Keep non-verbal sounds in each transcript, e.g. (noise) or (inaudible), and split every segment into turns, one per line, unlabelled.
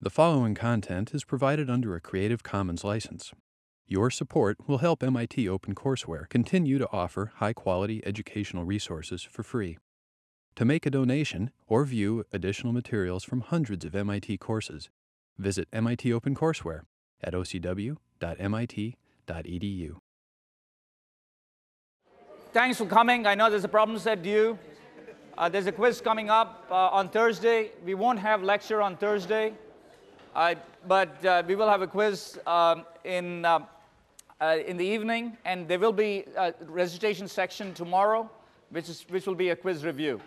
The following content is provided under a Creative Commons license. Your support will help MIT OpenCourseware continue to offer high quality educational resources for free. To make a donation or view additional materials from hundreds of MIT courses, visit MIT OpenCourseware at ocw.mit.edu.
Thanks for coming. I know there's a problem set due. Uh, there's a quiz coming up uh, on Thursday. We won't have lecture on Thursday, uh, but uh, we will have a quiz um, in, uh, uh, in the evening, and there will be a registration section tomorrow, which, is, which will be a quiz review.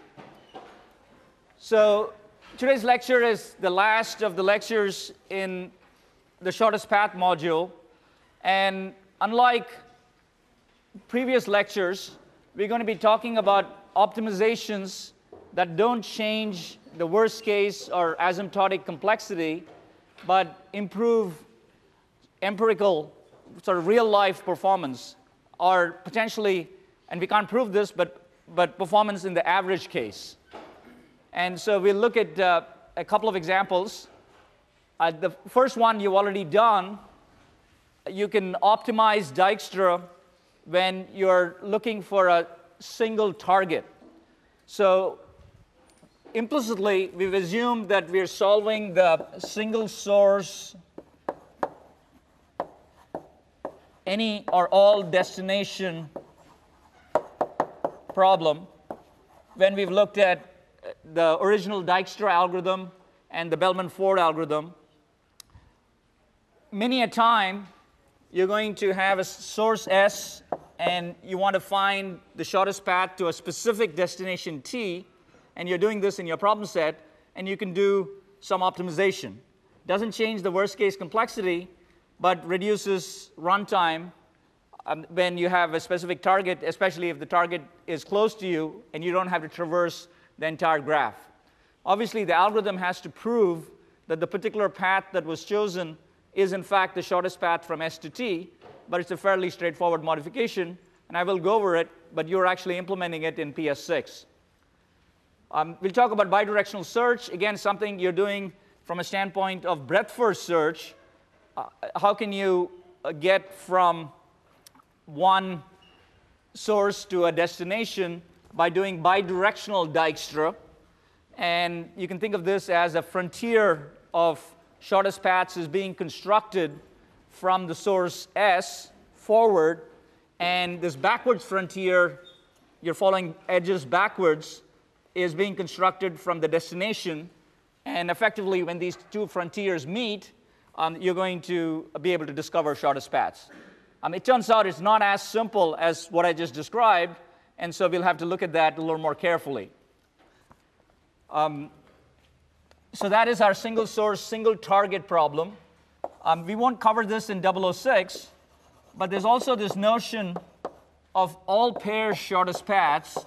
So today's lecture is the last of the lectures in the shortest path module, and unlike previous lectures, we're going to be talking about optimizations that don't change the worst case or asymptotic complexity, but improve empirical, sort of real life performance, or potentially, and we can't prove this, but, but performance in the average case. And so we'll look at uh, a couple of examples. Uh, the first one you've already done. You can optimize Dijkstra when you're looking for a single target. So implicitly, we've assumed that we're solving the single source any or all destination problem when we've looked at uh, the original Dijkstra algorithm and the Bellman-Ford algorithm. Many a time, you're going to have a source S and you want to find the shortest path to a specific destination T, and you're doing this in your problem set, and you can do some optimization. Doesn't change the worst case complexity, but reduces runtime um, when you have a specific target, especially if the target is close to you and you don't have to traverse the entire graph. Obviously, the algorithm has to prove that the particular path that was chosen is in fact the shortest path from S to T, but it's a fairly straightforward modification, and I will go over it, but you're actually implementing it in PS6. Um, we'll talk about bidirectional search, again, something you're doing from a standpoint of breadth first search. Uh, how can you uh, get from one source to a destination by doing bidirectional Dijkstra? And you can think of this as a frontier of shortest paths is being constructed from the source S forward, and this backwards frontier, you're following edges backwards, is being constructed from the destination. And effectively, when these two frontiers meet, um, you're going to be able to discover shortest paths. Um, it turns out it's not as simple as what I just described, and so we'll have to look at that a little more carefully. Um, so that is our single source, single target problem. Um, we won't cover this in 006, but there's also this notion of all pairs shortest paths,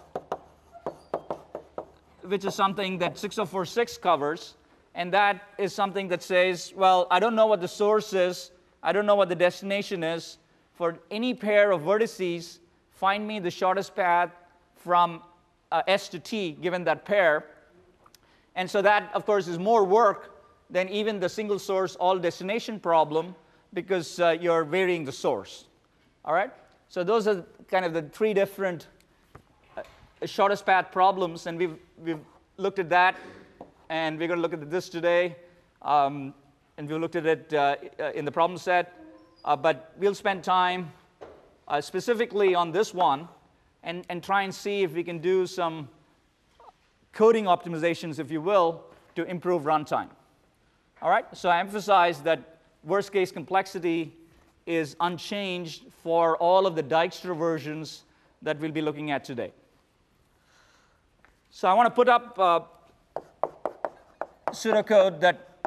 which is something that 6046 covers. And that is something that says, well, I don't know what the source is, I don't know what the destination is. For any pair of vertices, find me the shortest path from uh, S to T, given that pair. And so that, of course, is more work than even the single source all destination problem because uh, you're varying the source. All right? So those are kind of the three different shortest path problems, and we've, we've looked at that, and we're going to look at this today, um, and we looked at it uh, uh, in the problem set, uh, but we'll spend time uh, specifically on this one and, and try and see if we can do some coding optimizations, if you will, to improve runtime. All right, so I emphasize that worst case complexity is unchanged for all of the Dijkstra versions that we'll be looking at today. So I want to put up pseudocode that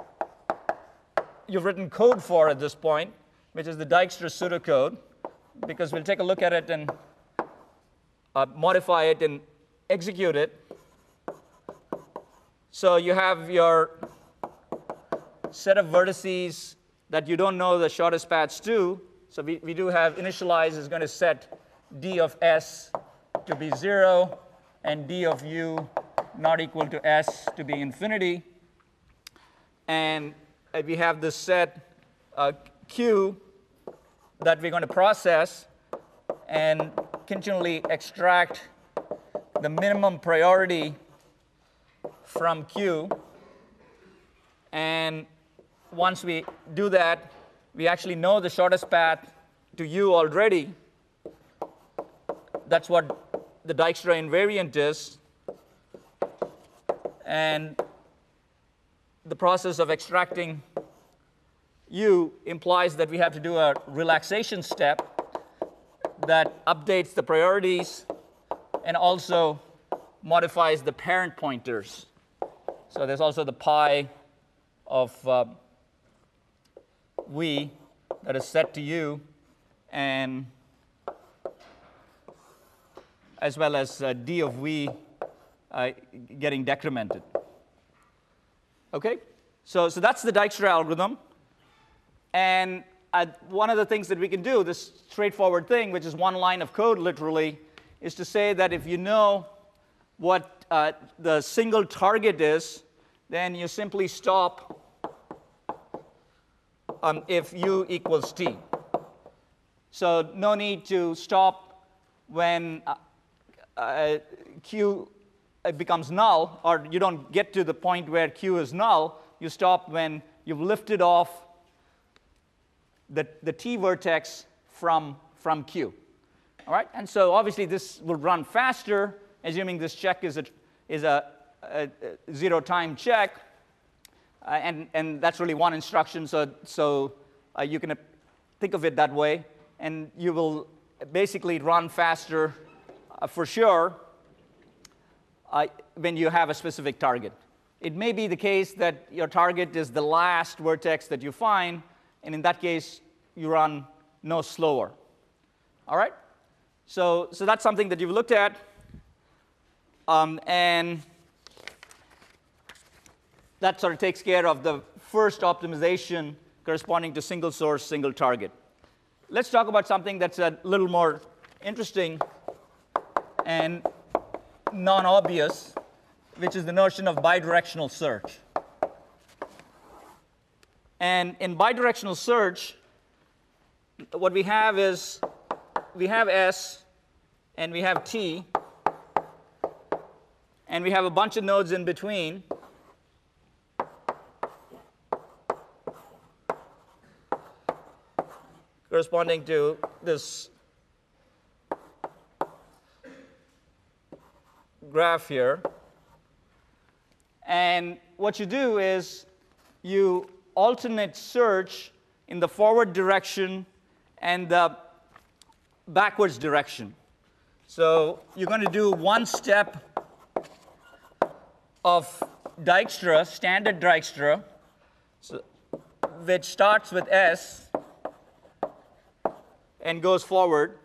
you've written code for at this point, which is the Dijkstra pseudocode, because we'll take a look at it and uh, modify it and execute it. So you have your set of vertices that you don't know the shortest paths to. So we, we do have initialize is going to set d of s to be 0 and d of u not equal to s to be infinity. And uh, we have this set uh, Q that we're going to process and continually extract the minimum priority from Q. And once we do that, we actually know the shortest path to U already. That's what the Dijkstra invariant is. And the process of extracting U implies that we have to do a relaxation step that updates the priorities and also modifies the parent pointers. So there's also the pi of uh, v that is set to u and as well as uh, d of v uh, getting decremented. Okay? So, so that's the Dijkstra algorithm. And uh, one of the things that we can do, this straightforward thing, which is one line of code literally, is to say that if you know what uh, the single target is, then you simply stop um, if u equals t. So no need to stop when uh, q becomes null, or you don't get to the point where q is null. You stop when you've lifted off the, the t vertex from, from q. All right? And so obviously this will run faster, assuming this check is a, is a, a, a zero time check. Uh, and, and that's really one instruction, so, so uh, you can think of it that way. And you will basically run faster for sure uh, when you have a specific target. It may be the case that your target is the last vertex that you find, and in that case, you run no slower. All right? So, so that's something that you've looked at. Um, and that sort of takes care of the first optimization corresponding to single source, single target. Let's talk about something that's a little more interesting and non obvious, which is the notion of bidirectional search. And in bidirectional search, what we have is we have S and we have T, and we have a bunch of nodes in between. corresponding to this graph here. And what you do is you alternate search in the forward direction and the backwards direction. So you're going to do one step of Dijkstra, standard Dijkstra, so, which starts with S and goes forward.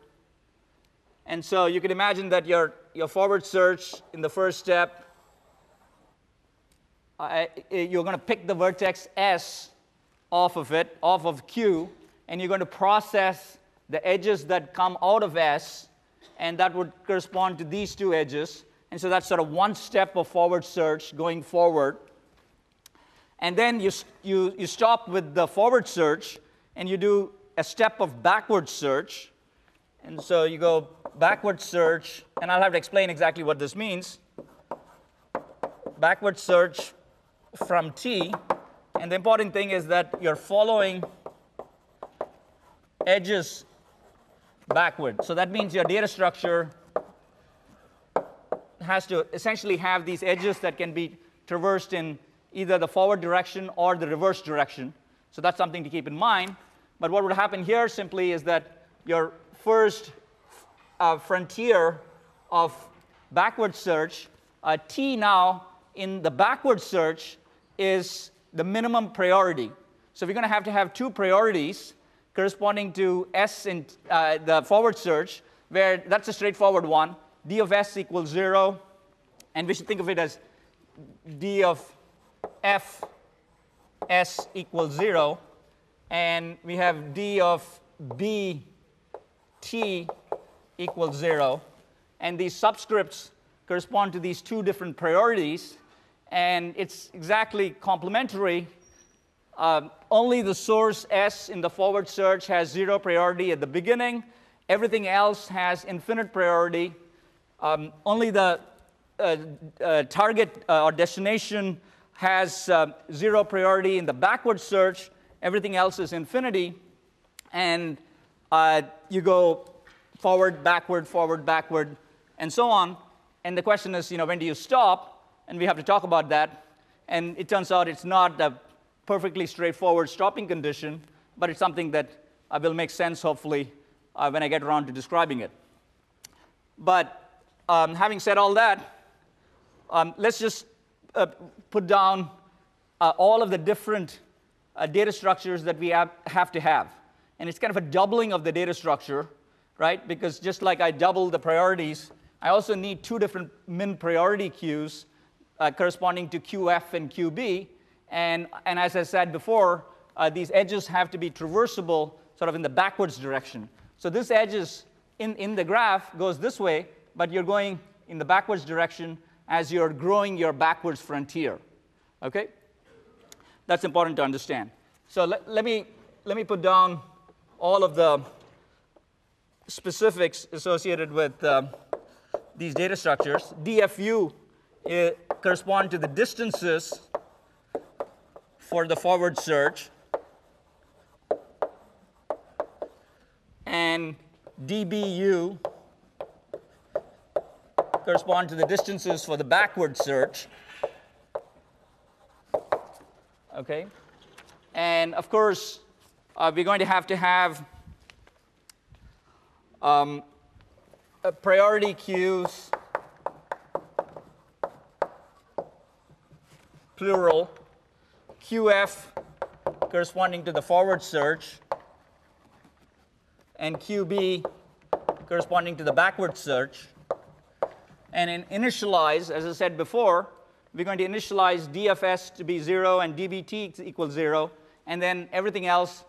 And so you can imagine that your, your forward search in the first step, uh, you're going to pick the vertex S off of it, off of Q, and you're going to process the edges that come out of S, and that would correspond to these two edges. And so that's sort of one step of forward search going forward. And then you, you, you stop with the forward search and you do a step of backward search. And so you go backward search, and I'll have to explain exactly what this means. Backward search from T. And the important thing is that you're following edges backward. So that means your data structure has to essentially have these edges that can be traversed in either the forward direction or the reverse direction. So that's something to keep in mind. But what would happen here simply is that your first uh, frontier of backward search, uh, T now in the backward search is the minimum priority. So we're going to have to have two priorities corresponding to S in uh, the forward search, where that's a straightforward one. D of S equals 0, and we should think of it as D of F S equals 0, and we have D of B T equals 0, and these subscripts correspond to these two different priorities, and it's exactly complementary um, only the source S in the forward search has zero priority at the beginning. Everything else has infinite priority. Um, only the uh, uh, target uh, or destination has uh, zero priority in the backward search. Everything else is infinity. And uh, you go forward, backward, forward, backward, and so on. And the question is, you know, when do you stop? And we have to talk about that. And it turns out it's not a perfectly straightforward stopping condition, but it's something that uh, will make sense, hopefully, uh, when I get around to describing it. But um, having said all that, um, let's just uh, put down uh, all of the different uh, data structures that we have, have to have. And it's kind of a doubling of the data structure, right? Because just like I double the priorities, I also need two different min priority queues uh, corresponding to QF and QB. And, and as I said before, uh, these edges have to be traversable sort of in the backwards direction. So this edge is in, in the graph goes this way, but you're going in the backwards direction as you're growing your backwards frontier. Okay? That's important to understand. So let, let, me, let me put down all of the specifics associated with uh, these data structures. DFU it correspond to the distances for the forward search. And dBU correspond to the distances for the backward search. Okay? And of course, uh, we're going to have to have um, priority queues plural, QF corresponding to the forward search, and QB corresponding to the backward search. And in initialize, as I said before, we're going to initialize DFS to be 0 and DBT equals 0, and then everything else,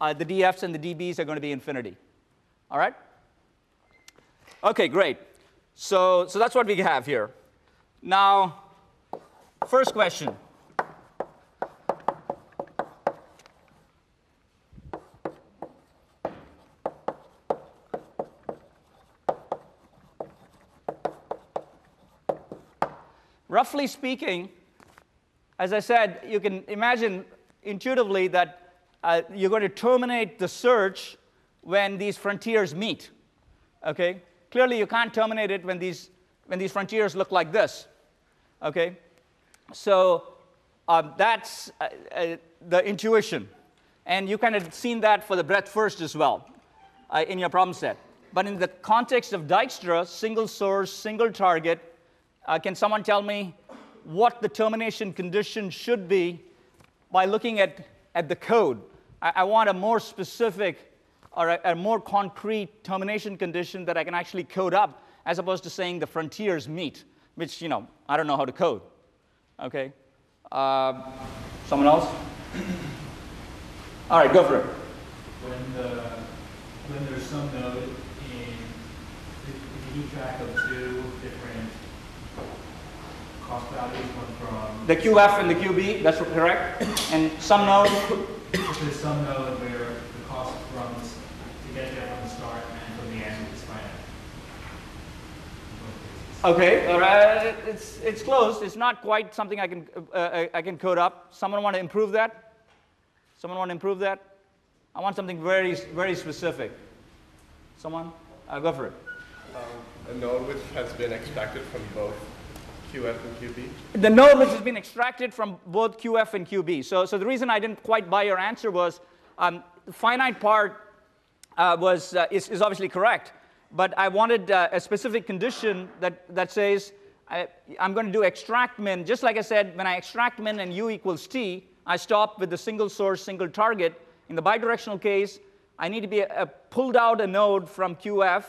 uh, the DFs and the DBs are going to be infinity. All right? Okay, great. So, so that's what we have here. Now, First question. Roughly speaking, as I said, you can imagine intuitively that uh, you're going to terminate the search when these frontiers meet. Okay? Clearly, you can't terminate it when these, when these frontiers look like this. Okay? So um, that's uh, uh, the intuition. And you kind of seen that for the breadth first as well uh, in your problem set. But in the context of Dijkstra, single source, single target, uh, can someone tell me what the termination condition should be by looking at, at the code? I, I want a more specific or a, a more concrete termination condition that I can actually code up as opposed to saying the frontiers meet, which, you know, I don't know how to code. Okay. Uh, someone else? All right, go for it.
When, the, when there's some node in, if you keep track of two different cost values, one from...
The QF and the QB, that's correct. And some node?
If there's some node where the cost runs to get there from the start and from the end is finite.
Okay, all right. It's, it's close. It's not quite something I can, uh, I can code up. Someone want to improve that? Someone want to improve that? I want something very, very specific. Someone? Uh, go for it.
Um, a node which has been extracted from both QF and QB?
The which has been extracted from both QF and QB. So, so the reason I didn't quite buy your answer was um, the finite part uh, was, uh, is, is obviously correct but I wanted uh, a specific condition that, that says I, am going to do extract min. Just like I said, when I extract min and u equals t, I stop with the single source, single target. In the bidirectional case, I need to be a, a pulled out a node from QF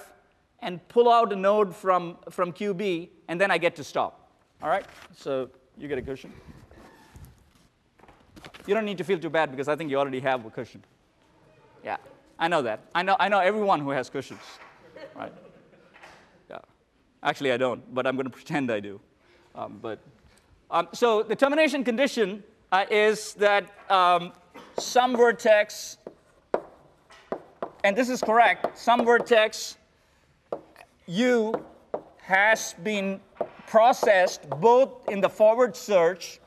and pull out a node from, from QB, and then I get to stop. All right? So you get a cushion. You don't need to feel too bad because I think you already have a cushion. Yeah, I know that. I know, I know everyone who has cushions right? Yeah. Actually, I don't, but I'm going (laughs) to pretend I do. Um, but um, so the termination condition uh, is that um, some vertex, and this is correct, some vertex u has been processed both in the forward search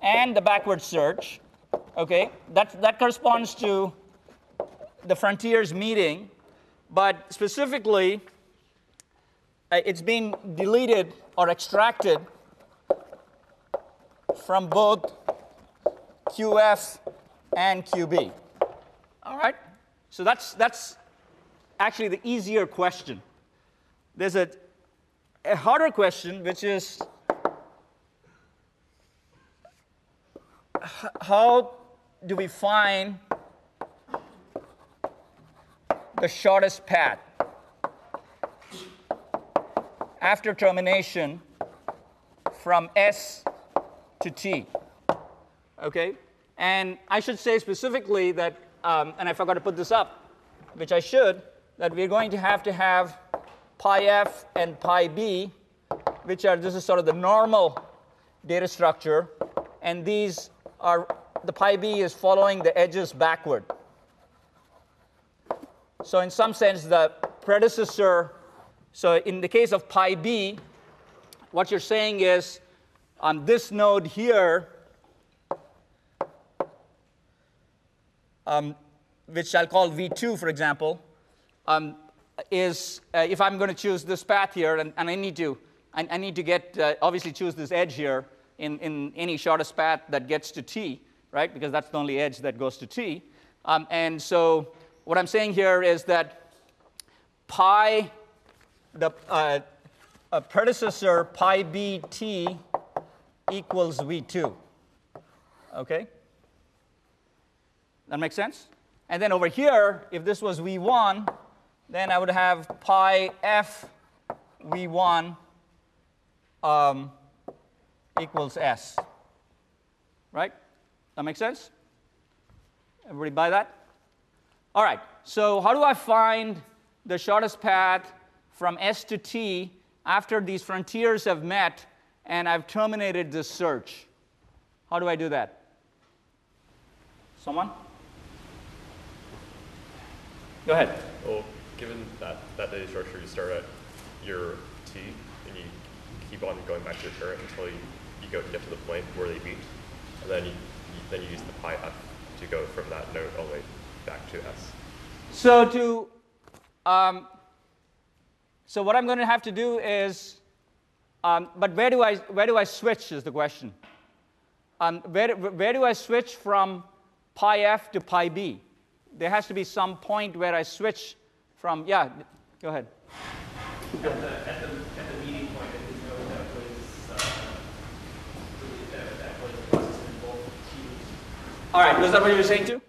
and the backward search. Okay, that, that corresponds to the frontiers meeting, but specifically, uh, it's been deleted or extracted from both QF and QB. All right, so that's, that's actually the easier question. There's a, a harder question, which is how do we find the shortest path after termination from S to T? Okay? And I should say specifically that, um, and I forgot to put this up, which I should, that we're going to have to have pi f and pi b, which are, this is sort of the normal data structure, and these are the pi b is following the edges backward. So in some sense, the predecessor, so in the case of pi b, what you're saying is on this node here, um, which I'll call v2, for example, um, is uh, if I'm going to choose this path here, and, and I need to, I, I need to get, uh, obviously choose this edge here, in, in any shortest path that gets to t, right? Because that's the only edge that goes to t. Um, and so what I'm saying here is that pi, the uh, predecessor pi bt equals v2. Okay? That makes sense? And then over here, if this was v1, then I would have pi f v1 um, equals S. Right? That makes sense? Everybody buy that? All right, so how do I find the shortest path from S to T after these frontiers have met and I've terminated this search? How do I do that? Someone? Go ahead.
Well, given that, that data structure, you start at your T and you keep on going back to your current until you you go get to the point where they meet, and then you, you then you use the pi f to go from that node all the way back to s.
So to um, so what I'm going to have to do is, um, but where do I where do I switch is the question. Um, where where do I switch from pi f to pi b? There has to be some point where I switch from yeah. Go ahead.
At the, at the, at the meeting point,
All right, was that what you were saying too?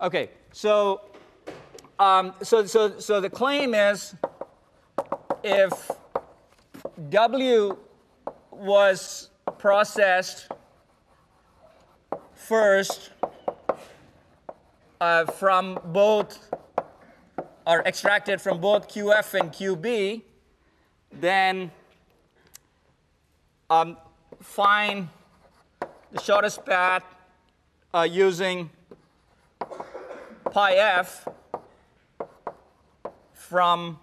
Okay, so, um, so, so, so the claim is if W was processed first uh, from both, or extracted from both QF and QB, then um, find the shortest path uh, using pi f from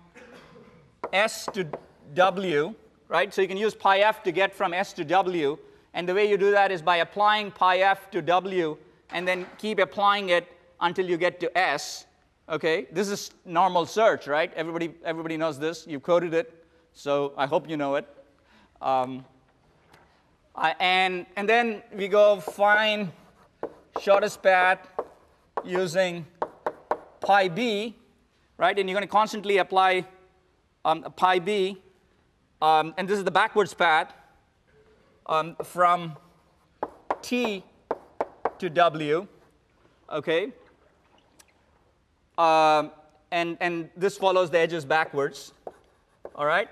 S to W, right? So you can use pi f to get from S to W. And the way you do that is by applying pi f to W and then keep applying it until you get to S. Okay, this is normal search, right? Everybody, everybody knows this. You've coded it, so I hope you know it. Um, I, and, and then we go find shortest path using pi b, right? And you're going to constantly apply um, pi b. Um, and this is the backwards path um, from t to w, okay? Um, and, and this follows the edges backwards, all right?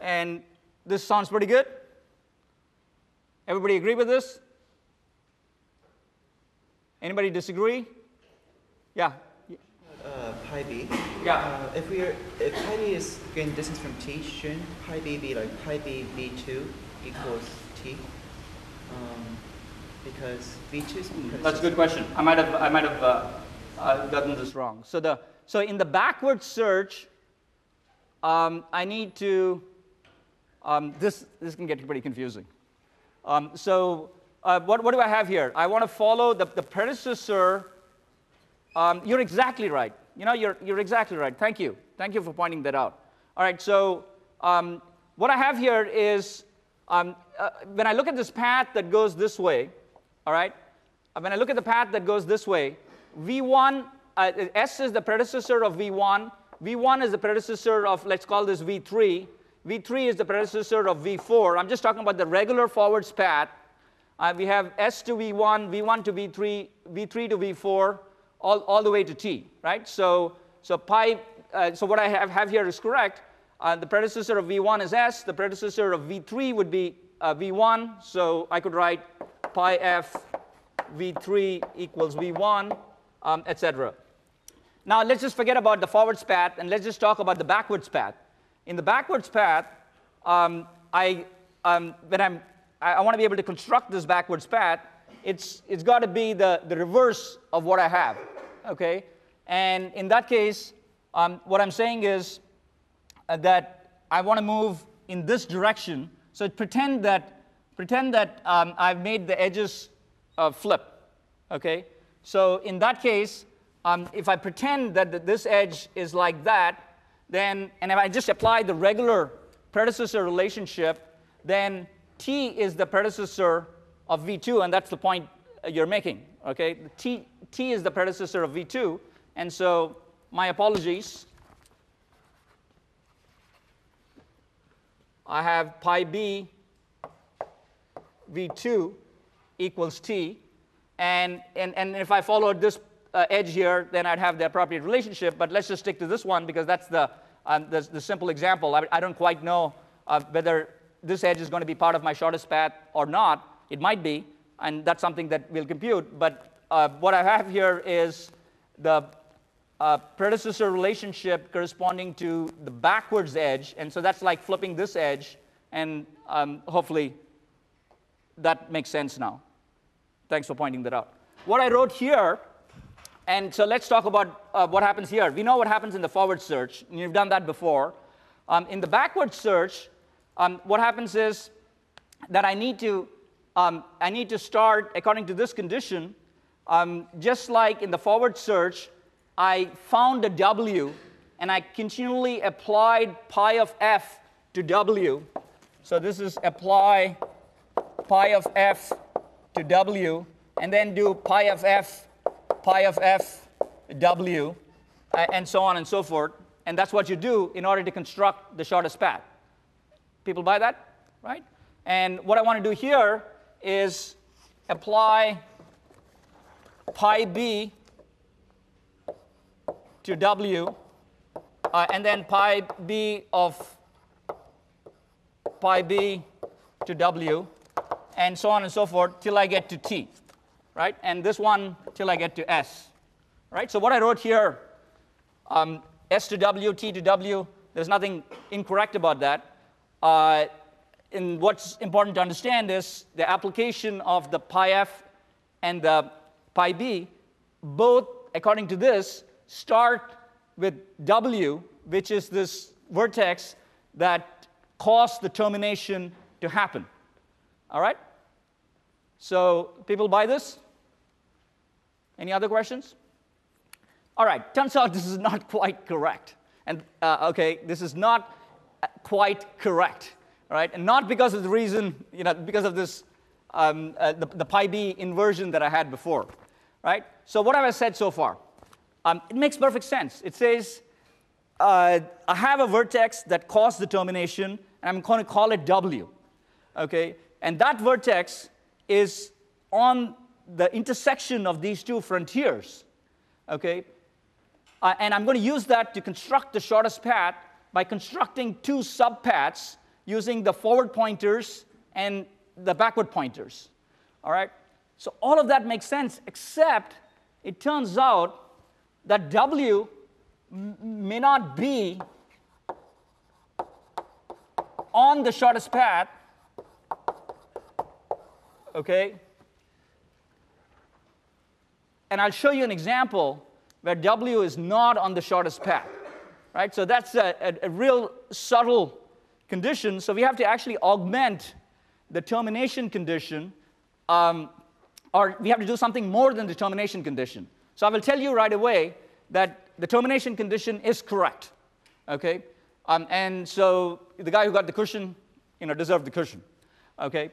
And this sounds pretty good. Everybody agree with this? Anybody disagree? Yeah.
uh, pi b.
Yeah.
Uh, if we are, if pi b is given distance from t, shouldn't pi b be like pi b v2 equals t? Um, because v2 is
That's a good question. I might have, I might have uh, uh, gotten this wrong. So, the, so in the backward search, um, I need to, um, this, this can get pretty confusing. Um, so uh, what, what do I have here? I want to follow the, the predecessor. Um, you're exactly right. You know, you're, you're exactly right. Thank you. Thank you for pointing that out. All right, so um, what I have here is um, uh, when I look at this path that goes this way, all right, uh, when I look at the path that goes this way, V1, uh, S is the predecessor of V1, V1 is the predecessor of, let's call this V3, V3 is the predecessor of V4. I'm just talking about the regular forwards path. Uh, we have S to V1, V1 to V3, V3 to V4, all, all the way to T, right? So, so pi, uh, so what I have, have here is correct. Uh, the predecessor of V1 is S, the predecessor of V3 would be uh, V1, so I could write pi f V3 equals V1, um, etc. Now let's just forget about the forwards path and let's just talk about the backwards path. In the backwards path, um, I, um, when I'm, I, I want to be able to construct this backwards path, it's, it's got to be the, the reverse of what I have, okay? And in that case, um, what I'm saying is uh, that I want to move in this direction. So pretend that, pretend that um, I've made the edges uh, flip, okay? So in that case, um, if I pretend that this edge is like that, then, and if I just apply the regular predecessor relationship, then T is the predecessor of V2, and that's the point you're making, okay? T, T is the predecessor of V2, and so my apologies. I have pi b V2 equals T, and, and, and if I followed this uh, edge here, then I'd have the appropriate relationship. But let's just stick to this one because that's the, um, the, the, simple example. I, I don't quite know uh, whether this edge is going to be part of my shortest path or not. It might be, and that's something that we'll compute. But uh, what I have here is the uh, predecessor relationship corresponding to the backwards edge. And so that's like flipping this edge. And um, hopefully that makes sense now. Thanks for pointing that out. What I wrote here and so let's talk about uh, what happens here. We know what happens in the forward search. You've done that before. Um, in the backward search, um, what happens is that I need to, um, I need to start according to this condition. Um, just like in the forward search, I found a W and I continually applied pi of f to W. So this is apply pi of f to W and then do pi of f pi of f w, and so on and so forth. And that's what you do in order to construct the shortest path. People buy that, right? And what I want to do here is apply pi b to w, uh, and then pi b of pi b to w, and so on and so forth till I get to t right? And this one till I get to S, right? So what I wrote here, um, S to W, T to W, there's nothing incorrect about that. Uh, and what's important to understand is the application of the pi f and the pi b, both, according to this, start with W, which is this vertex that caused the termination to happen. All right? So people buy this? Any other questions? All right, turns out (laughs) this is not quite correct. And uh, okay, this is not uh, quite correct, right? And not because of the reason, you know, because of this, um, uh, the, the pi b inversion that I had before, right? So what have I said so far? Um, it makes perfect sense. It says, uh, I have a vertex that caused the termination, and I'm going to call it W, okay? And that vertex is on the intersection of these two frontiers. Okay? Uh, and I'm going to use that to construct the shortest path by constructing two subpaths using the forward pointers and the backward pointers. All right? So all of that makes sense, except it turns out that W may not be on the shortest path, okay? And I'll show you an example where W is not on the shortest path, right? So that's a, a, a real subtle condition. So we have to actually augment the termination condition, um, or we have to do something more than the termination condition. So I will tell you right away that the termination condition is correct, okay? Um, and so the guy who got the cushion, you know, deserved the cushion, okay?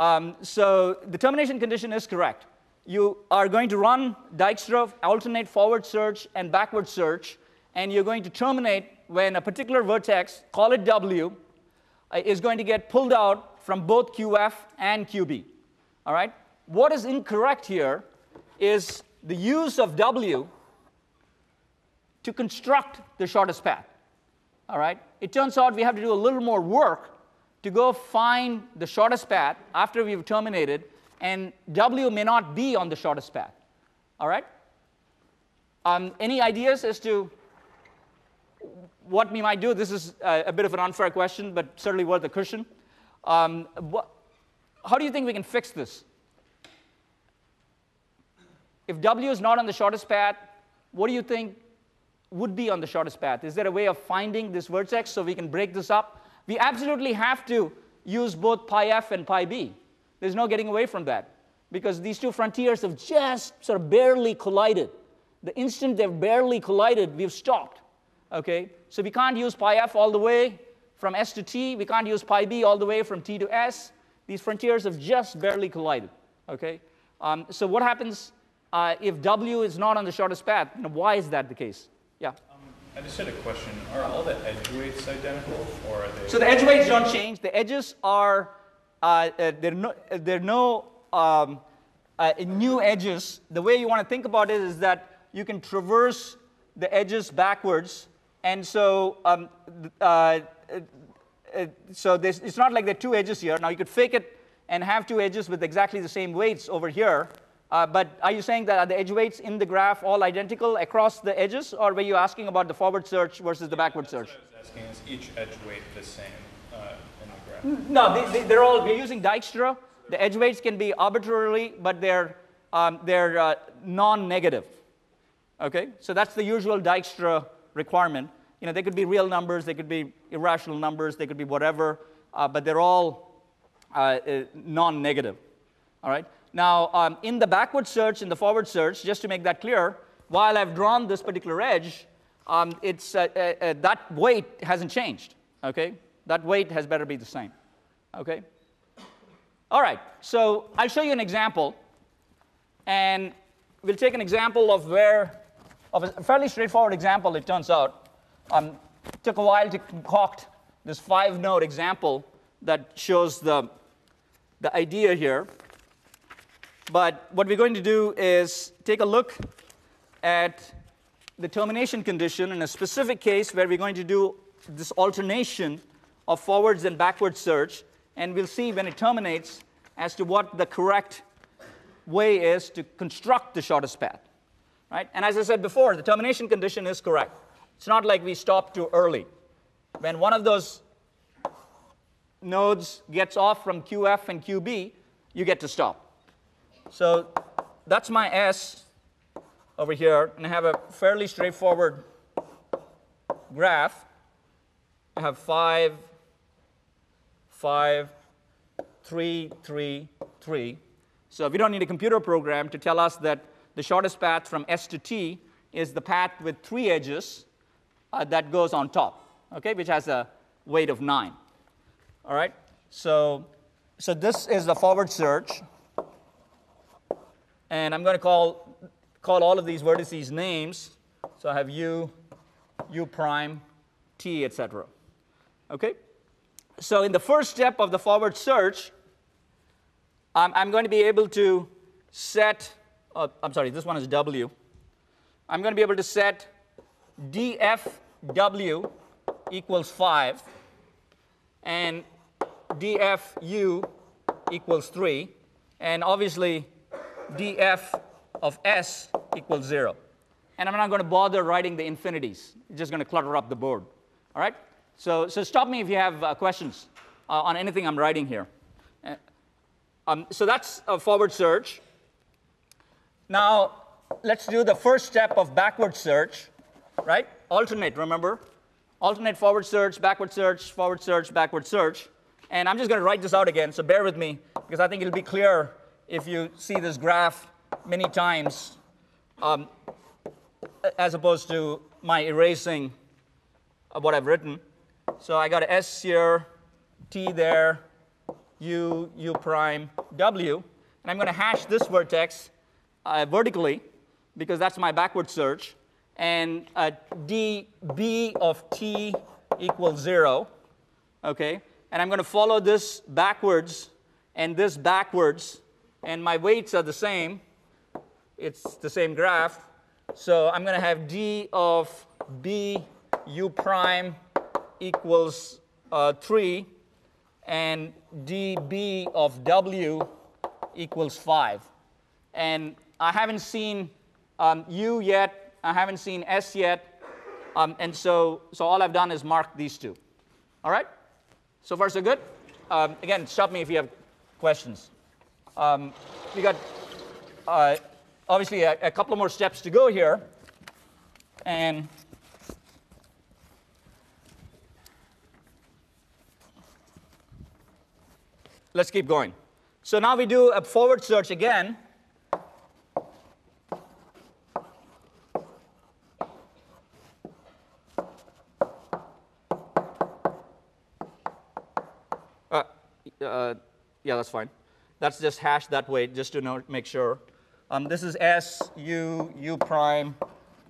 Um, so the termination condition is correct. You are going to run Dijkstra, alternate forward search and backward search, and you're going to terminate when a particular vertex, call it W, uh, is going to get pulled out from both QF and QB. All right? What is incorrect here is the use of W to construct the shortest path. All right? It turns out we have to do a little more work to go find the shortest path after we've terminated, and W may not be on the shortest path. All right? Um, any ideas as to what we might do? This is a, a, bit of an unfair question, but certainly worth a cushion. Um, how do you think we can fix this? If W is not on the shortest path, what do you think would be on the shortest path? Is there a way of finding this vertex so we can break this up? We absolutely have to use both pi f and pi b. There's no getting away from that because these two frontiers have just sort of barely collided. The instant they've barely collided, we've stopped. Okay? So we can't use pi f all the way from s to t. We can't use pi b all the way from t to s. These frontiers have just barely collided. Okay? Um, so what happens uh, if w is not on the shortest path? You know, why is that the case?
I just had a question. Are all the edge weights identical, or are they?
So the edge weights don't change. The edges are uh, uh, there are no, uh, there are no um, uh, new edges. The way you want to think about it is that you can traverse the edges backwards, and so um, uh, uh, so this it's not like there are two edges here. Now you could fake it and have two edges with exactly the same weights over here. Uh, but are you saying that are the edge weights in the graph all identical across the edges, or were you asking about the forward search versus the backward
That's
search?
What I was asking is each edge weight the same uh, in the graph?
No, they, are all. We're using Dijkstra. The edge weights can be arbitrarily, but they're um, they're uh, non-negative. Okay, so that's the usual Dijkstra requirement. You know, they could be real numbers, they could be irrational numbers, they could be whatever, uh, but they're all uh, uh, non-negative. All right. Now, um, in the backward search in the forward search, just to make that clear, while I've drawn this particular edge, um, it's, uh, uh, uh, that weight hasn't changed, okay? That weight has better be the same, okay? All right, so I'll show you an example, and we'll take an example of where, of a fairly straightforward example, it turns out. Um, took a while to concoct this five-node example that shows the, the idea here. But what we're going to do is take a look at the termination condition in a specific case where we're going to do this alternation of forwards and backward search, and we'll see when it terminates as to what the correct way is to construct the shortest path. Right? And as I said before, the termination condition is correct. It's not like we stop too early. When one of those nodes gets off from QF and QB, you get to stop. So that's my S over here, and I have a fairly straightforward graph. I have 5, 5, 3, 3, 3. So we don't need a computer program to tell us that the shortest path from S to T is the path with three edges uh, that goes on top, okay, which has a weight of 9. All right? So, so this is the forward search. And I'm going to call, call all of these vertices names. So I have u, u prime, t, etc. Okay? So in the first step of the forward search, I'm, I'm going to be able to set, uh, I'm sorry, this one is w. I'm going to be able to set dfw equals 5 and dfu equals 3. And obviously, df of s equals 0. and I'm not going to bother writing the infinities. It's just going to clutter up the board. All right? So, so stop me if you have uh, questions uh, on anything I'm writing here. Uh, um, so that's a forward search. Now, let's do the first step of backward search, right? Alternate, remember? Alternate forward search, backward search, forward search, backward search. And I'm just going to write this out again, so bear with me, because I think it'll be clear if you see this graph many times, um, as opposed to my erasing of what I've written. So I got S here, T there, U, U prime, W, and I'm going to hash this vertex uh, vertically because that's my backward search, and uh, dB of T equals zero, okay? And I'm going to follow this backwards and this backwards, and my weights are the same. It's the same graph. So I'm going to have d of b u prime equals uh, 3, and db of w equals 5. And I haven't seen um, u yet, I haven't seen s yet, um, and so, so all I've done is mark these two. All right? So far, so good? Um, again, stop me if you have questions. Um, we got uh, obviously a, a couple more steps to go here. And let's keep going. So now we do a forward search again. Uh, uh, yeah, that's fine. That's just hashed that way, just to know, make sure. Um, this is S U U prime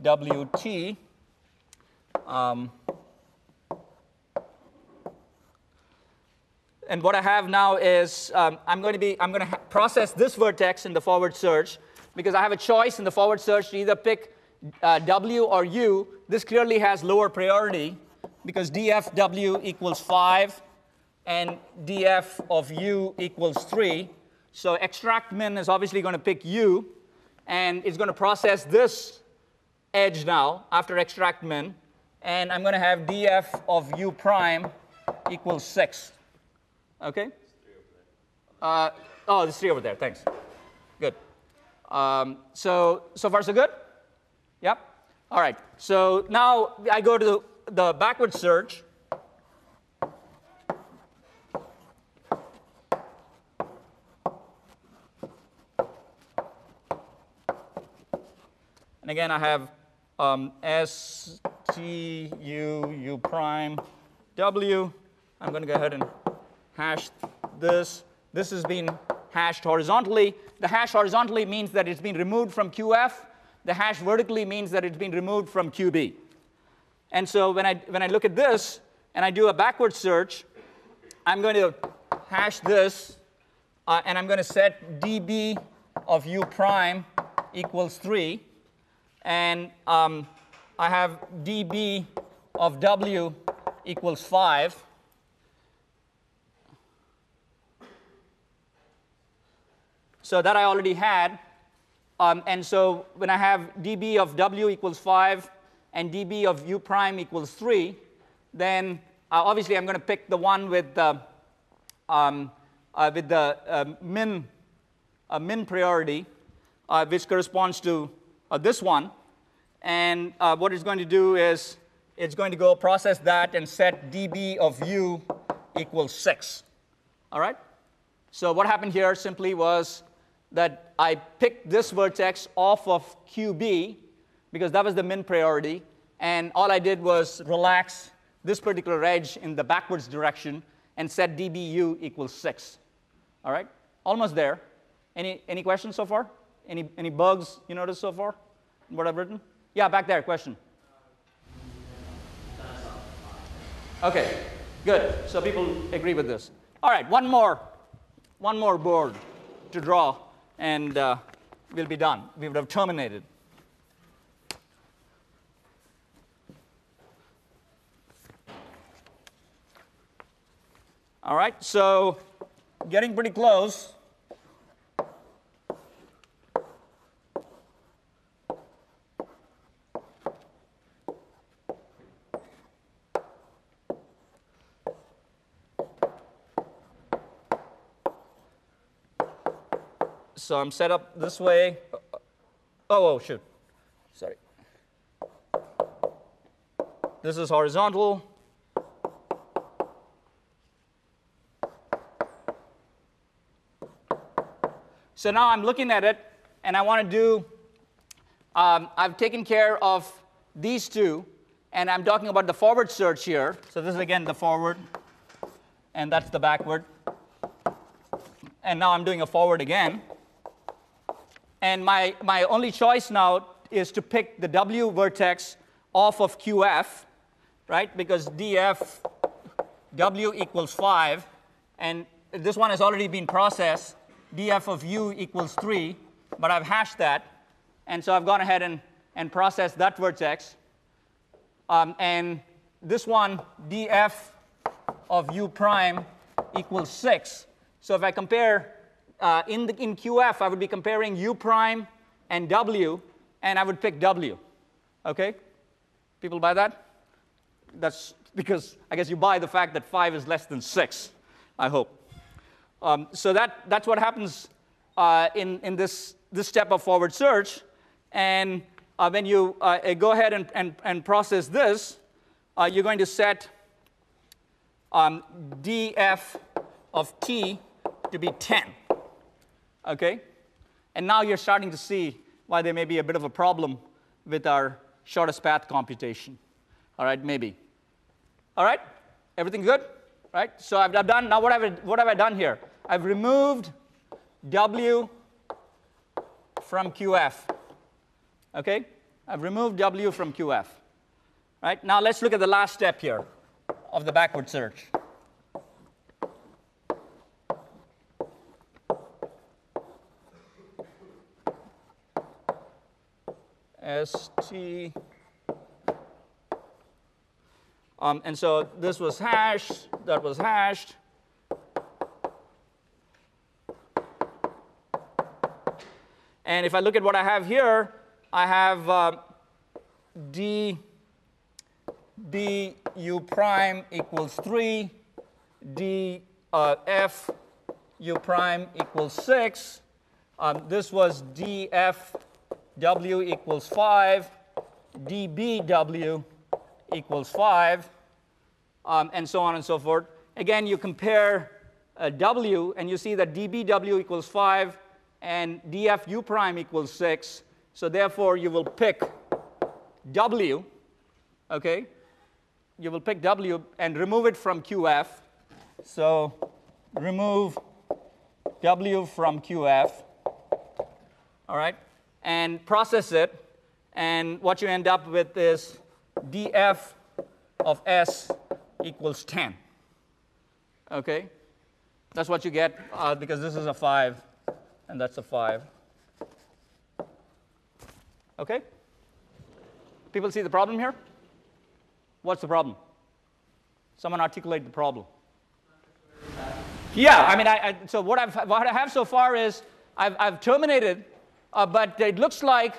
W T. Um, and what I have now is um, I'm going to be I'm going to process this vertex in the forward search because I have a choice in the forward search to either pick uh, W or U. This clearly has lower priority because dfw equals 5 and df of u equals 3. So extract min is obviously going to pick u, and it's going to process this edge now after extract min, and I'm going to have df of u prime equals 6. Okay? Uh, oh, there's 3 over there. Thanks. Good. Um, so, so far so good? Yep. All right. So now I go to the, the backward search. And again, I have um, S, T, U, U prime, W. I'm going to go ahead and hash this. This has been hashed horizontally. The hash horizontally means that it's been removed from QF. The hash vertically means that it's been removed from QB. And so when I, when I look at this and I do a backward search, I'm going to hash this, uh, and I'm going to set dB of u prime equals 3 and um, I have dB of W equals 5. So that I already had. Um, and so when I have dB of W equals 5 and dB of U prime equals 3, then uh, obviously I'm going to pick the one with the, um, uh, with the uh, min, uh, min priority, uh, which corresponds to uh, this one. And uh, what it's going to do is it's going to go process that and set dB of u equals 6. All right? So what happened here simply was that I picked this vertex off of QB because that was the min priority. And all I did was relax this particular edge in the backwards direction and set dBu equals 6. All right? Almost there. Any, any questions so far? Any, any bugs you noticed so far what I've written? Yeah, back there, question. Okay, good. So people agree with this. All right, one more, one more board to draw, and uh, we'll be done. We would have terminated. All right, so getting pretty close. So I'm set up this way. Oh, oh, shoot. Sorry. This is horizontal. So now I'm looking at it, and I want to do, um, I've taken care of these two, and I'm talking about the forward search here. So this is again the forward, and that's the backward. And now I'm doing a forward again. And my, my only choice now is to pick the W vertex off of QF, right? Because DF W equals 5, and this one has already been processed. DF of U equals 3, but I've hashed that. And so I've gone ahead and, and processed that vertex. Um, and this one, DF of U prime equals 6. So if I compare uh, in, the, in QF, I would be comparing U prime and W, and I would pick W. Okay? People buy that? That's because I guess you buy the fact that 5 is less than 6, I hope. Um, so that, that's what happens uh, in, in this, this step of forward search. And uh, when you uh, go ahead and, and, and process this, uh, you're going to set um, df of t to be 10. Okay? And now you're starting to see why there may be a bit of a problem with our shortest path computation. All right, maybe. All right? Everything good? Right? So I've, I've done, now what have, I, what have I done here? I've removed W from QF. Okay? I've removed W from QF. Right? Now let's look at the last step here of the backward search. ST. Um, and so this was hashed, that was hashed. And if I look at what I have here, I have uh, d d u prime equals 3, d uh, f u prime equals 6. Um, this was df w equals 5, dbw equals 5, um, and so on and so forth. Again, you compare uh, w, and you see that dbw equals 5, and dFu prime equals 6. So therefore, you will pick w, okay? You will pick w and remove it from qf. So remove w from qf, all right? And process it, and what you end up with is df of s equals 10. Okay? That's what you get uh, because this is a 5 and that's a 5. Okay? People see the problem here? What's the problem? Someone articulate the problem. Yeah, I mean, I, I, so what, I've, what I have so far is I've, I've terminated, uh, but it looks like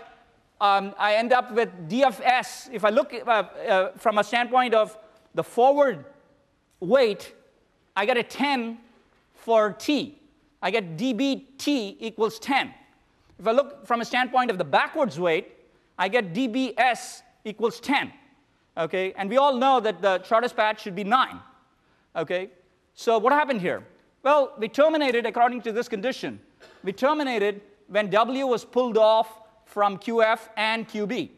um, I end up with DFS. If I look uh, uh, from a standpoint of the forward weight, I get a 10 for T. I get dBT equals 10. If I look from a standpoint of the backwards weight, I get dBs equals 10. Okay, and we all know that the shortest path should be 9. Okay, so what happened here? Well, we terminated according to this condition. We terminated when W was pulled off from QF and QB,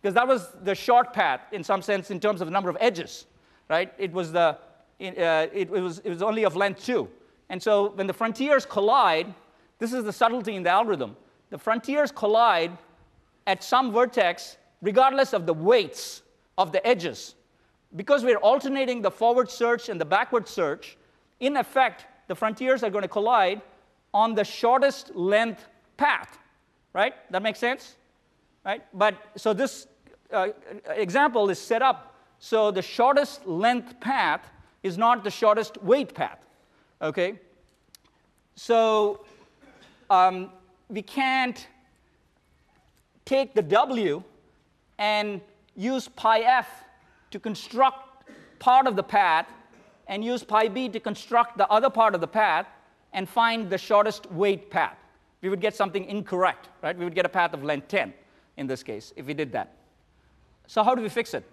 because that was the short path in some sense in terms of the number of edges, right? It was, the, uh, it, it, was, it was only of length 2. And so when the frontiers collide, this is the subtlety in the algorithm. The frontiers collide at some vertex regardless of the weights of the edges. Because we're alternating the forward search and the backward search, in effect, the frontiers are going to collide on the shortest length path, right? That makes sense? Right? But so this uh, example is set up so the shortest length path is not the shortest weight path. Okay? So um, we can't take the W and use pi f to construct part of the path and use pi b to construct the other part of the path and find the shortest weight path. We would get something incorrect, right? We would get a path of length 10 in this case if we did that. So, how do we fix it?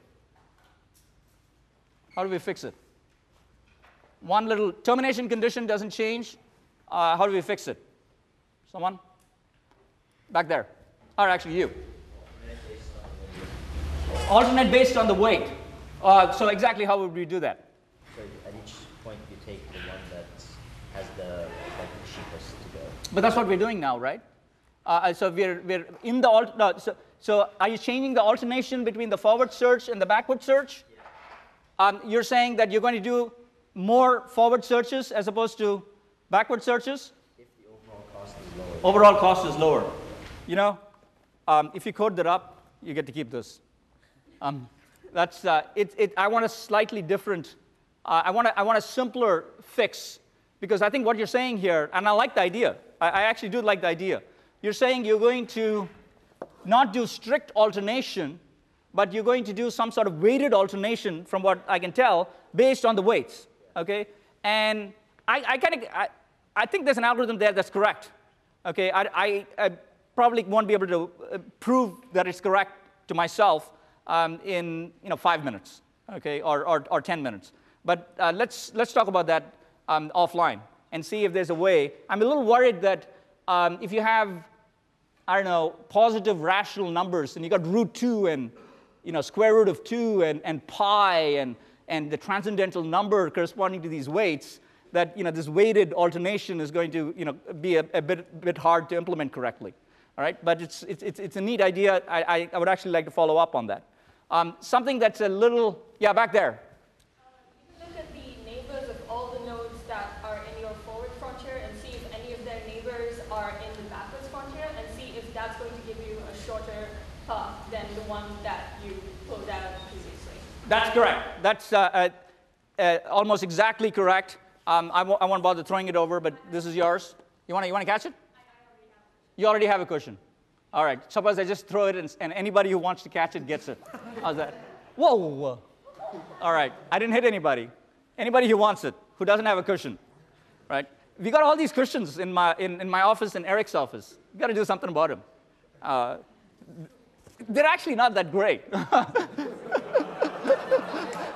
How do we fix it? One little termination condition doesn't change. Uh, how do we fix it? Someone? Back there. Or actually, you. Alternate based on the weight. Uh, so, exactly how would we do that?
So at each point you take the one that has the like the cheapest to go.
But that's what we're doing now, right? Uh, so we're, we're in the alt- no, so, so are you changing the alternation between the forward search and the backward search? Um, you're saying that you're going to do more forward searches as opposed to backward searches?
If the overall cost is lower.
Overall cost is lower. You know, um, if you code that up, you get to keep this. Um, that's uh, it, it, I want a slightly different. Uh, I want a, I want a simpler fix because I think what you're saying here, and I like the idea. I, I actually do like the idea. You're saying you're going to not do strict alternation, but you're going to do some sort of weighted alternation, from what I can tell, based on the weights. Okay, and I, I kind of I, I think there's an algorithm there that's correct. Okay, I, I, I probably won't be able to uh, prove that it's correct to myself um, in you know five minutes, okay, or, or, or 10 minutes. But uh, let's let's talk about that um, offline and see if there's a way. I'm a little worried that um, if you have I don't know, positive rational numbers, and you got root 2 and you know, square root of 2 and, and pi and, and the transcendental number corresponding to these weights, that you know, this weighted alternation is going to you know, be a, a bit, bit hard to implement correctly. All right? But it's, it's, it's, it's a neat idea. I, I, I would actually like to follow up on that. Um, something that's a little, yeah, back there.
You can look at the neighbors of all the nodes that are in your forward frontier and see if any of their neighbors are in the backwards frontier and see if that's going to give you a shorter path than the one that you pulled out previously.
That's correct. That's uh, uh, uh, almost exactly correct. Um, I, won't, bother throwing it over, but this is yours. You want to you wanna catch it? You already have a cushion. All right. Suppose I just throw it, and, and anybody who wants to catch it gets it. How's that? Whoa. All right. I didn't hit anybody. Anybody who wants it, who doesn't have a cushion, right? We got all these cushions in my, in, in my office and Eric's office. We got to do something about them. Uh, they're actually not that great. (laughs)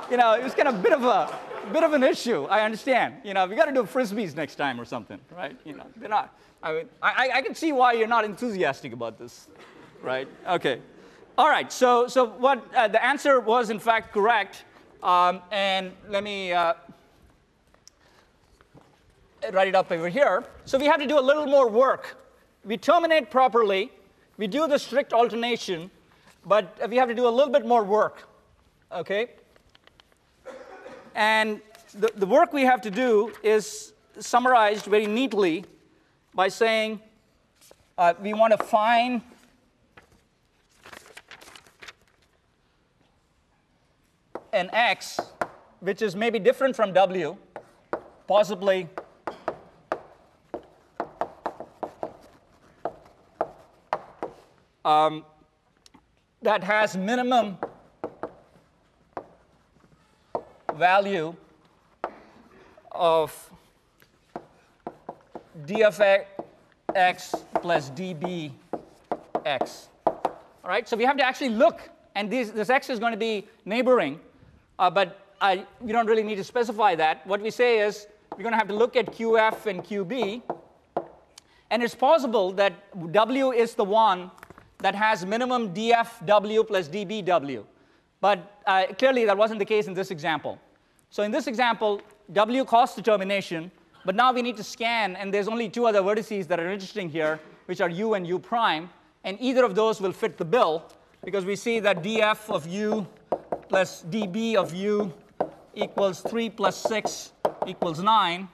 you know, it was kind of a bit of a bit of an issue. I understand. You know, we got to do frisbees next time or something, right? You know, they're not. I mean, I, I can see why you're not enthusiastic about this, right? Okay. All right. So, so what uh, the answer was in fact correct. Um, and let me uh, write it up over here. So we have to do a little more work. We terminate properly. We do the strict alternation, but we have to do a little bit more work. Okay. And the, the work we have to do is summarized very neatly by saying uh, we want to find an x which is maybe different from w, possibly um, that has minimum value of d of x plus db x. All right, so we have to actually look, and this, this x is going to be neighboring, uh, but I, we don't really need to specify that. What we say is we're going to have to look at qf and qb, and it's possible that w is the one that has minimum dfw plus dbw. But uh, clearly that wasn't the case in this example. So in this example, w cost determination, but now we need to scan, and there's only two other vertices that are interesting here, which are u and u prime, and either of those will fit the bill because we see that df of u plus db of u equals 3 plus 6 equals 9,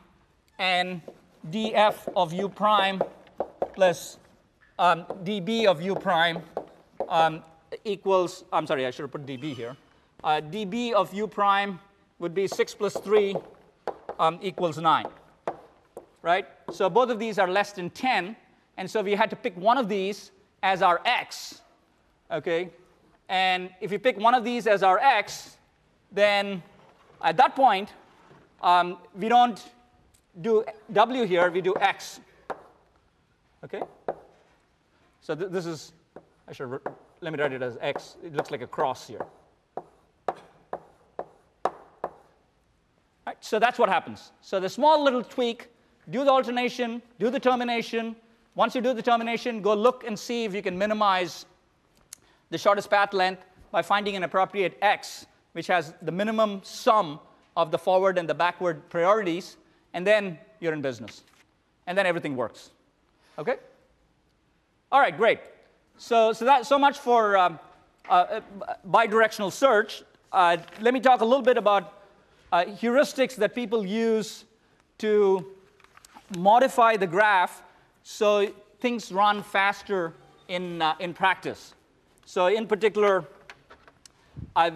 and df of u prime plus um, db of u prime um, equals, I'm sorry, I should have put db here. Uh, db of u prime would be 6 plus 3 um, equals 9 right? So both of these are less than 10, and so we had to pick one of these as our x, okay? And if you pick one of these as our x, then at that point, um, we don't do w here, we do x. Okay? So th- this is, I should, let me write it as x. It looks like a cross here. So that's what happens. So the small little tweak, do the alternation, do the termination. Once you do the termination, go look and see if you can minimize the shortest path length by finding an appropriate x, which has the minimum sum of the forward and the backward priorities, and then you're in business. And then everything works. Okay? All right, great. So, so, that, so much for um, uh, uh, bidirectional search. Uh, let me talk a little bit about uh, heuristics that people use to modify the graph so things run faster in, uh, in practice. So, in particular, uh,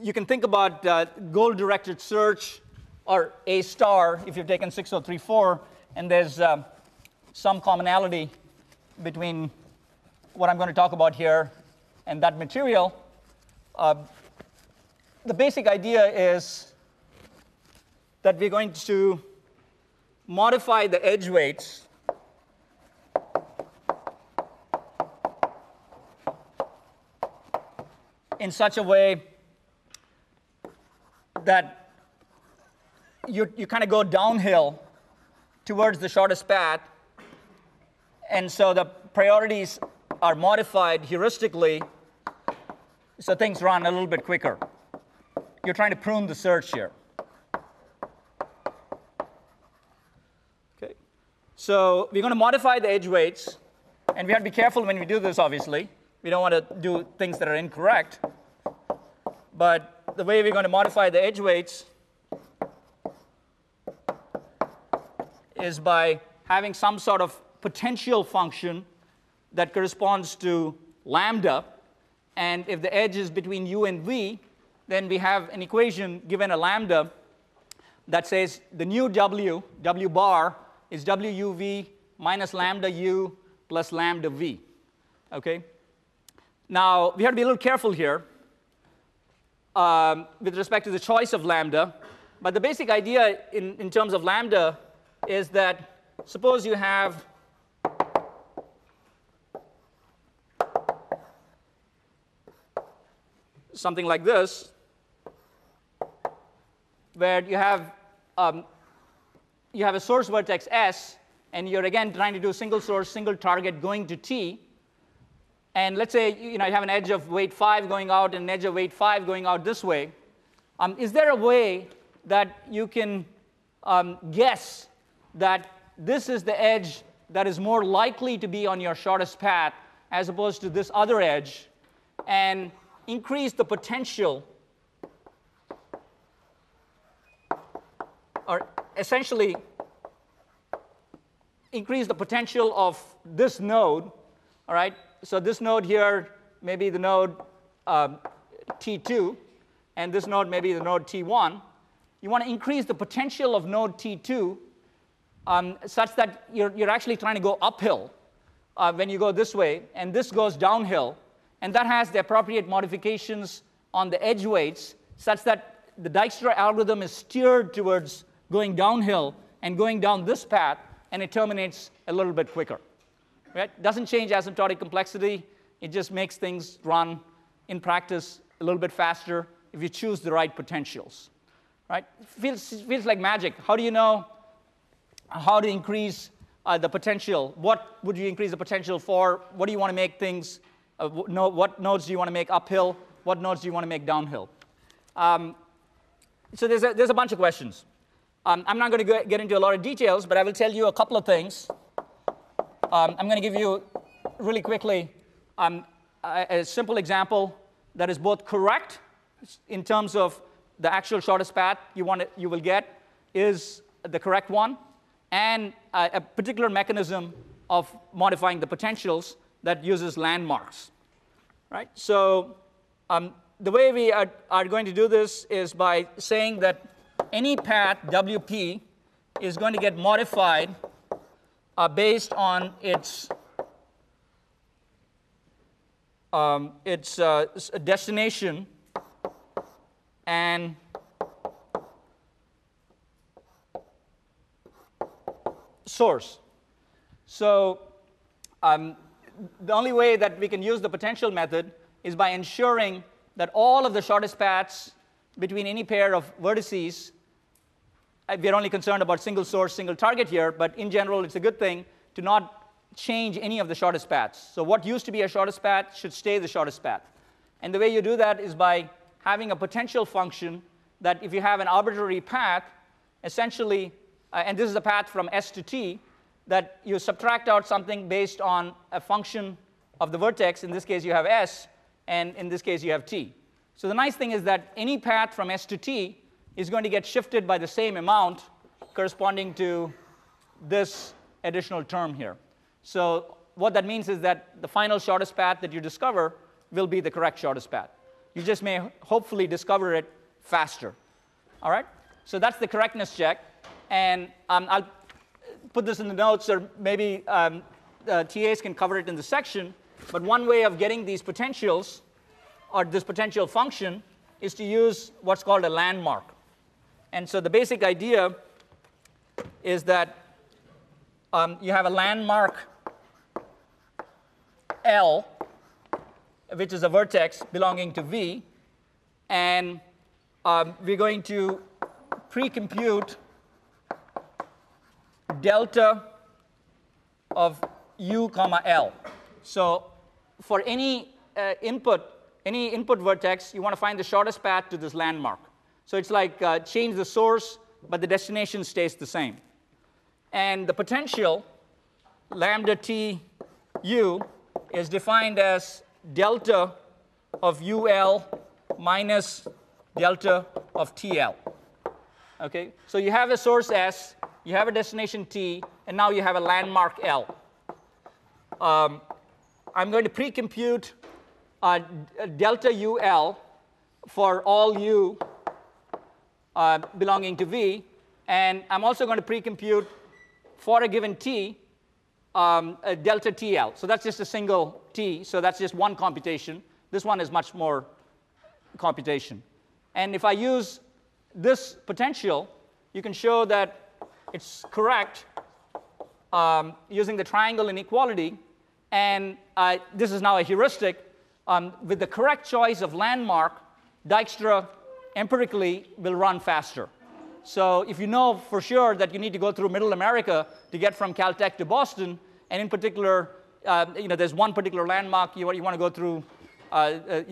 you can think about uh, goal directed search or A star if you've taken 6034, and there's uh, some commonality between what I'm going to talk about here and that material. The basic idea is that we're going to modify the edge weights in such a way that you, you kind of go downhill towards the shortest path. And so the priorities are modified heuristically so things run a little bit quicker. You're trying to prune the search here. Okay. So we're going to modify the edge weights, and we have to be careful when we do this, obviously. We don't want to do things that are incorrect. But the way we're going to modify the edge weights is by having some sort of potential function that corresponds to lambda. And if the edge is between u and v, then we have an equation given a lambda that says the new w, w bar, is wuv minus lambda u plus lambda v. Okay? Now, we have to be a little careful here um, with respect to the choice of lambda. But the basic idea in, in terms of lambda is that suppose you have something like this, where you have, um, you have a source vertex S, and you're again trying to do single source, single target going to T. And let's say you, know, you have an edge of weight 5 going out and an edge of weight 5 going out this way. Um, is there a way that you can um, guess that this is the edge that is more likely to be on your shortest path as opposed to this other edge and increase the potential or essentially increase the potential of this node all right so this node here may be the node um, T2, and this node may be the node T1. You want to increase the potential of node T2 um, such that you're, you're actually trying to go uphill uh, when you go this way, and this goes downhill. And that has the appropriate modifications on the edge weights such that the Dijkstra algorithm is steered towards going downhill and going down this path, and it terminates a little bit quicker. Right? Doesn't change asymptotic complexity. It just makes things run in practice a little bit faster if you choose the right potentials. Right? Feels, feels like magic. How do you know how to increase uh, the potential? What would you increase the potential for? What do you want to make things? Uh, no, what nodes do you want to make uphill? What nodes do you want to make downhill? Um, so there's a, there's a bunch of questions. Um, I'm not going to get into a lot of details, but I will tell you a couple of things um, I'm going to give you really quickly um, a, a, simple example that is both correct in terms of the actual shortest path you, want it, you will get is the correct one, and a, a particular mechanism of modifying the potentials that uses landmarks. Right? So um, the way we are, are going to do this is by saying that any path WP is going to get modified uh, based on its um, its uh, destination and source. So um, the only way that we can use the potential method is by ensuring that all of the shortest paths between any pair of vertices, we're only concerned about single source, single target here, but in general, it's a good thing to not change any of the shortest paths. So what used to be a shortest path should stay the shortest path. And the way you do that is by having a potential function that if you have an arbitrary path, essentially, uh, and this is a path from S to T, that you subtract out something based on a function of the vertex. In this case, you have S, and in this case, you have T. So the nice thing is that any path from S to T is going to get shifted by the same amount corresponding to this additional term here. So what that means is that the final shortest path that you discover will be the correct shortest path. You just may hopefully discover it faster. All right? So that's the correctness check. And um, I'll put this in the notes, or maybe um, uh, TAs can cover it in the section. But one way of getting these potentials, or this potential function, is to use what's called a landmark. And so the basic idea is that um, you have a landmark L, which is a vertex belonging to V, and um, we're going to pre-compute delta of u comma L. So for any uh, input, any input vertex, you want to find the shortest path to this landmark. So it's like uh, change the source, but the destination stays the same. And the potential, lambda t u, is defined as delta of ul minus delta of tl. Okay, so you have a source S, you have a destination T, and now you have a landmark L. Um, I'm going to pre-compute uh, delta UL for all U uh, belonging to V, and I'm also going to pre-compute for a given T um, a delta TL. So that's just a single T, so that's just one computation. This one is much more computation. And if I use this potential, you can show that it's correct um, using the triangle inequality. And uh, this is now a heuristic. Um, with the correct choice of landmark, Dijkstra empirically will run faster. So if you know for sure that you need to go through Middle America to get from Caltech to Boston, and in particular, uh, you know, there's one particular landmark you, you want to go through uh, uh,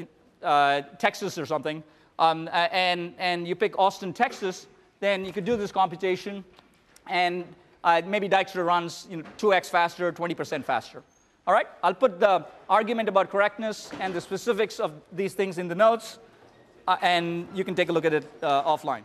uh, Texas or something, um, and, and you pick Austin, Texas, then you could do this computation and uh, maybe Dijkstra runs you know, 2x faster, 20% faster. All right, I'll put the argument about correctness and the specifics of these things in the notes, uh, and you can take a look at it uh, offline.